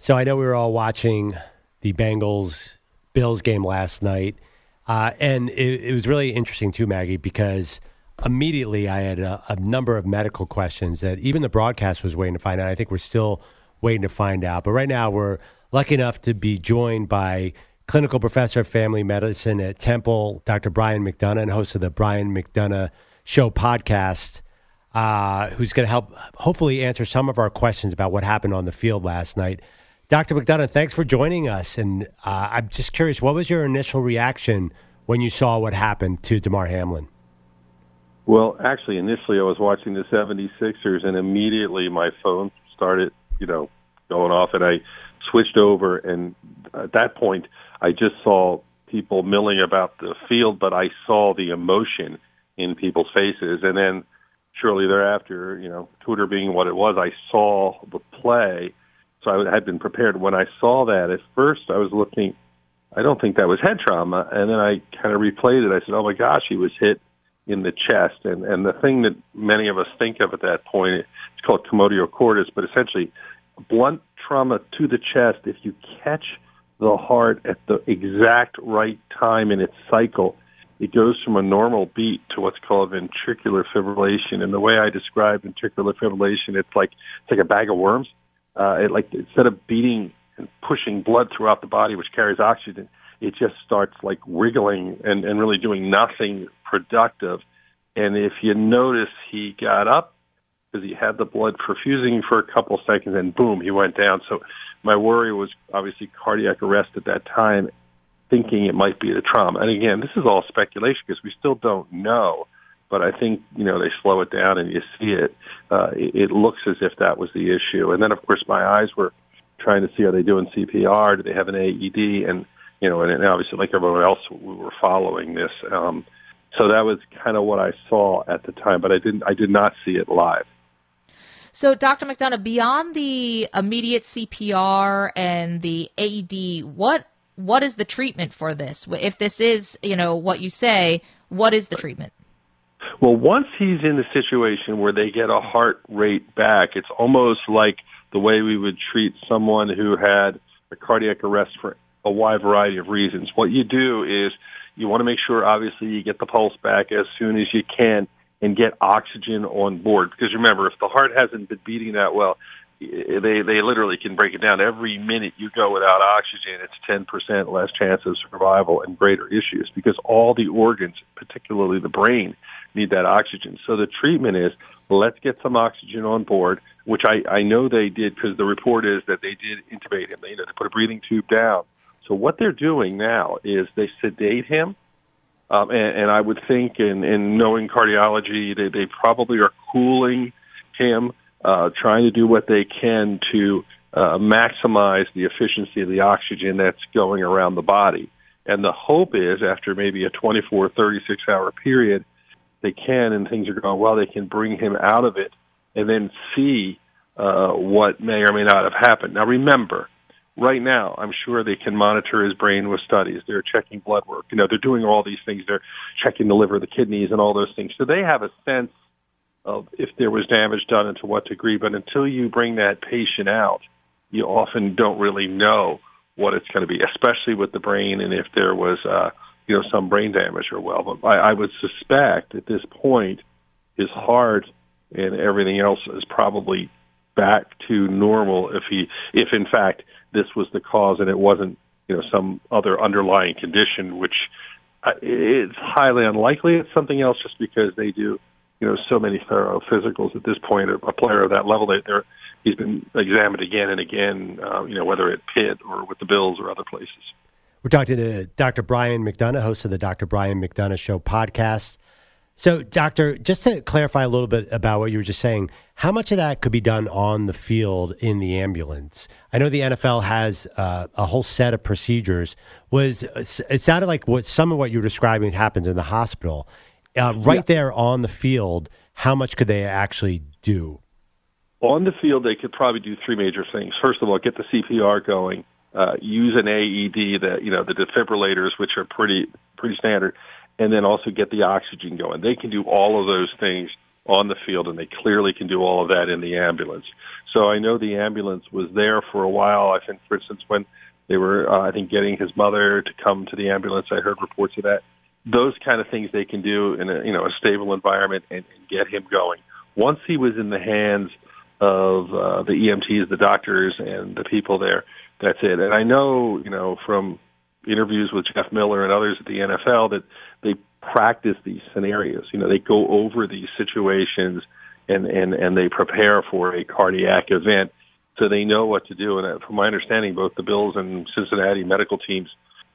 So I know we were all watching the Bengals Bills game last night. Uh, and it, it, was really interesting too, Maggie, because immediately I had a, a, number of medical questions that even the broadcast was waiting to find out. I think we're still waiting to find out. But right now, we're lucky enough to be joined by clinical professor of family medicine at Temple, Dr. Brian McDonough, and host of the Brian McDonough Show podcast, uh, who's going to help hopefully answer some of our questions about what happened on the field last night. Dr. McDonough, thanks for joining us. And uh, I'm just curious, what was your initial reaction when you saw what happened to Damar Hamlin? Well, actually, initially I was watching the 76ers, and immediately my phone started, you know, going off, and I switched over. And at that point, I just saw people milling about the field, but I saw the emotion in people's faces. And then shortly thereafter, you know, Twitter being what it was, I saw the play so I had been prepared. When I saw that, at first I was looking, I don't think that was head trauma, and then I kind of replayed it. I said, "Oh my gosh, he was hit in the chest." And and the thing that many of us think of at that point, it's called commotio cordis, but essentially blunt trauma to the chest. If you catch the heart at the exact right time in its cycle, it goes from a normal beat to what's called ventricular fibrillation. And the way I describe ventricular fibrillation, it's like it's like a bag of worms uh, it like instead of beating and pushing blood throughout the body, which carries oxygen, it just starts like wriggling and, and really doing nothing productive. And if you notice, he got up because he had the blood perfusing for a couple seconds, and boom, he went down. So my worry was obviously cardiac arrest at that time, thinking it might be the trauma. And again, this is all speculation because we still don't know but I think you know they slow it down and you see it. Uh, it, it looks as if that was the issue, and then of course my eyes were trying to see are they doing CPR? Do they have an AED? And you know, and, and obviously like everyone else, we were following this. Um, so that was kind of what I saw at the time, but I didn't. I did not see it live. So, Dr. McDonough, beyond the immediate CPR and the AED, what what is the treatment for this? If this is, you know, what you say, what is the treatment? Well, once he's in the situation where they get a heart rate back, it's almost like the way we would treat someone who had a cardiac arrest for a wide variety of reasons. What you do is you want to make sure, obviously, you get the pulse back as soon as you can and get oxygen on board. Because remember, if the heart hasn't been beating that well, they they literally can break it down. Every minute you go without oxygen, it's ten percent less chance of survival and greater issues because all the organs, particularly the brain, need that oxygen. So the treatment is let's get some oxygen on board, which I, I know they did because the report is that they did intubate him. They, you know, they put a breathing tube down. So what they're doing now is they sedate him. Um, and, and I would think, in, in knowing cardiology, they, they probably are cooling him, uh, trying to do what they can to uh, maximize the efficiency of the oxygen that's going around the body. And the hope is, after maybe a 24, 36 hour period, they can and things are going well, they can bring him out of it and then see uh, what may or may not have happened. Now, remember, right now, I'm sure they can monitor his brain with studies. They're checking blood work. You know, they're doing all these things. They're checking the liver, the kidneys, and all those things. So they have a sense of if there was damage done and to what degree. But until you bring that patient out, you often don't really know what it's going to be, especially with the brain and if there was. Uh, you know some brain damage or well. But I, I would suspect at this point his heart and everything else is probably back to normal if he if in fact this was the cause and it wasn't you know some other underlying condition which uh, it's highly unlikely it's something else just because they do you know so many thorough physicals at this point a, player of that level they, they're he's been examined again and again uh, you know whether at Pitt or with the Bills or other places we're talking to Dr. Brian McDonough, host of the Dr. Brian McDonough Show podcast. So, doctor, just to clarify a little bit about what you were just saying, how much of that could be done on the field in the ambulance? I know the NFL has uh, a whole set of procedures. Was it sounded like what some of what you were describing happens in the hospital, uh, right yeah. there on the field? How much could they actually do? On the field, they could probably do three major things. First of all, get the CPR going. Uh, use an AED, that you know the defibrillators, which are pretty pretty standard, and then also get the oxygen going. They can do all of those things on the field, and they clearly can do all of that in the ambulance. So I know the ambulance was there for a while. I think, for instance, when they were, uh, I think, getting his mother to come to the ambulance, I heard reports of that. Those kind of things they can do in a you know a stable environment and, and get him going. Once he was in the hands of uh, the EMTs, the doctors, and the people there, that's it. And I know, you know, from interviews with Jeff Miller and others at the NFL that they practice these scenarios. You know, they go over these situations and and and they prepare for a cardiac event, so they know what to do. And uh, from my understanding, both the Bills and Cincinnati medical teams,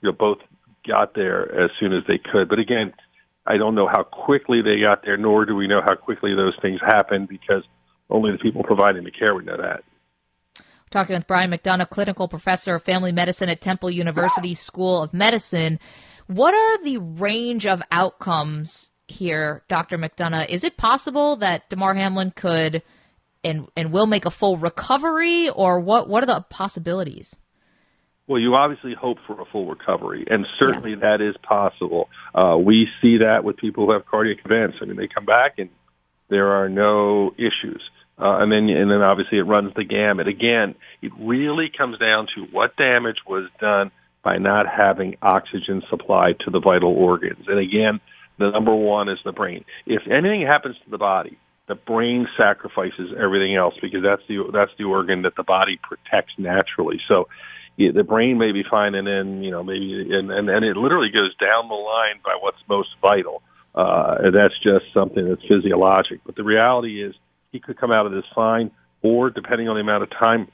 you know, both got there as soon as they could. But again, I don't know how quickly they got there, nor do we know how quickly those things happened because only the people providing the care would know that. Talking with Brian McDonough, clinical professor of family medicine at Temple University School of Medicine. What are the range of outcomes here, Dr. McDonough? Is it possible that Damar Hamlin could and and will make a full recovery, or what? What are the possibilities? Well, you obviously hope for a full recovery, and certainly yeah. that is possible. Uh, we see that with people who have cardiac events. I mean, they come back and there are no issues. Uh, and then, and then obviously it runs the gamut. Again, it really comes down to what damage was done by not having oxygen supplied to the vital organs. And again, the number one is the brain. If anything happens to the body, the brain sacrifices everything else because that's the that's the organ that the body protects naturally. So the brain may be fine, and then you know maybe and, and and it literally goes down the line by what's most vital. Uh, and that's just something that's physiologic. But the reality is he could come out of this fine, or depending on the amount of time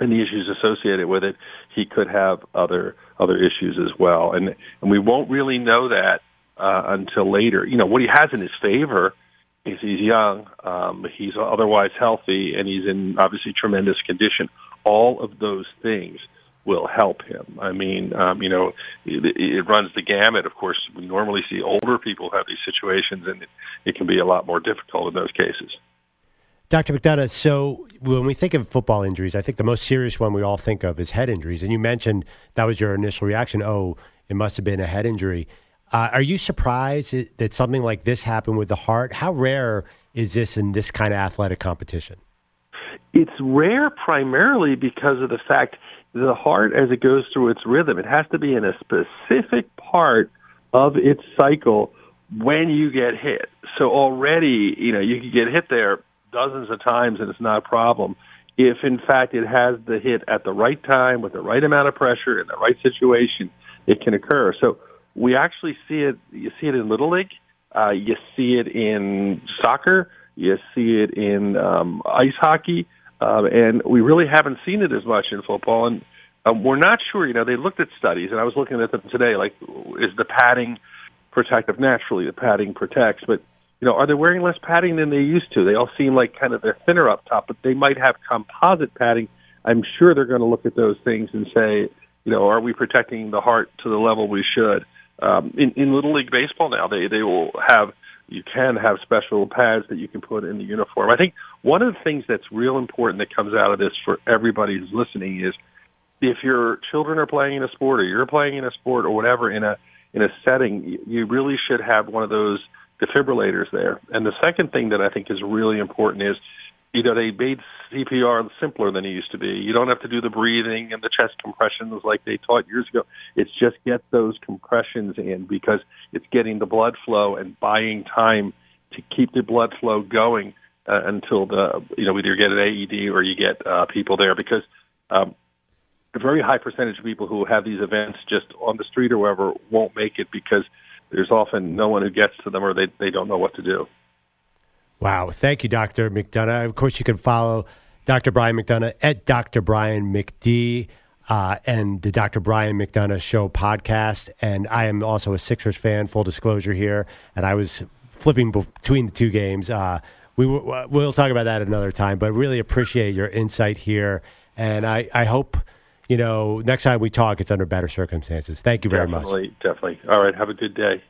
and the issues associated with it, he could have other other issues as well. And and we won't really know that uh, until later. You know what he has in his favor is he's young, um, he's otherwise healthy, and he's in obviously tremendous condition. All of those things will help him. I mean, um, you know, it, it runs the gamut. Of course, we normally see older people have these situations, and it, it can be a lot more difficult in those cases. Dr. McDonough, so when we think of football injuries, I think the most serious one we all think of is head injuries. And you mentioned that was your initial reaction. Oh, it must have been a head injury. Uh, are you surprised that something like this happened with the heart? How rare is this in this kind of athletic competition? It's rare primarily because of the fact the heart, as it goes through its rhythm, it has to be in a specific part of its cycle when you get hit. So already, you know, you can get hit there dozens of times and it's not a problem. If in fact it has the hit at the right time with the right amount of pressure in the right situation, it can occur. So we actually see it. You see it in little league. Uh, you see it in soccer. You see it in um, ice hockey, uh, and we really haven't seen it as much in football. And um, we're not sure. You know, they looked at studies, and I was looking at them today. Like, is the padding protective? Naturally, the padding protects, but you know, are they wearing less padding than they used to? They all seem like kind of they're thinner up top, but they might have composite padding. I'm sure they're going to look at those things and say, you know, are we protecting the heart to the level we should? Um, in, in Little League Baseball now, they they will have you can have special pads that you can put in the uniform. I think one of the things that's real important that comes out of this for everybody who's listening is if your children are playing in a sport or you're playing in a sport or whatever in a in a setting, you really should have one of those defibrillators there. And the second thing that I think is really important is, you know, they made CPR simpler than it used to be. You don't have to do the breathing and the chest compressions like they taught years ago. It's just get those compressions in because it's getting the blood flow and buying time to keep the blood flow going uh, until the, you know, either you get an AED or you get uh, people there because um, a very high percentage of people who have these events just on the street or wherever won't make it because there's often no one who gets to them or they, they don't know what to do. Wow. Thank you, Dr. McDonough. Of course, you can follow Dr. Brian McDonough at Dr. Brian McD. Uh, and the Dr. Brian McDonough Show podcast. And I am also a Sixers fan, full disclosure here. And I was flipping between the two games. Uh, we w- we'll talk about that another time, but really appreciate your insight here, and I, I hope you know next time we talk, it's under better circumstances. Thank you very definitely, much. Definitely. All right. Have a good day.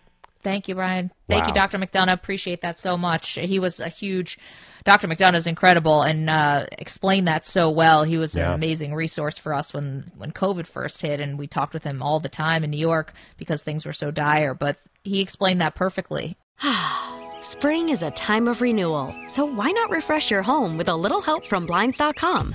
Thank you, Brian. Thank Wow. you, Dr. McDonough. Appreciate that so much. He was a huge. Dr. McDonough is incredible and uh, explained that so well. He was Yeah. an amazing resource for us when when COVID first hit, and we talked with him all the time in New York because things were so dire. But he explained that perfectly. Spring is a time of renewal, so why not refresh your home with a little help from Blinds.com?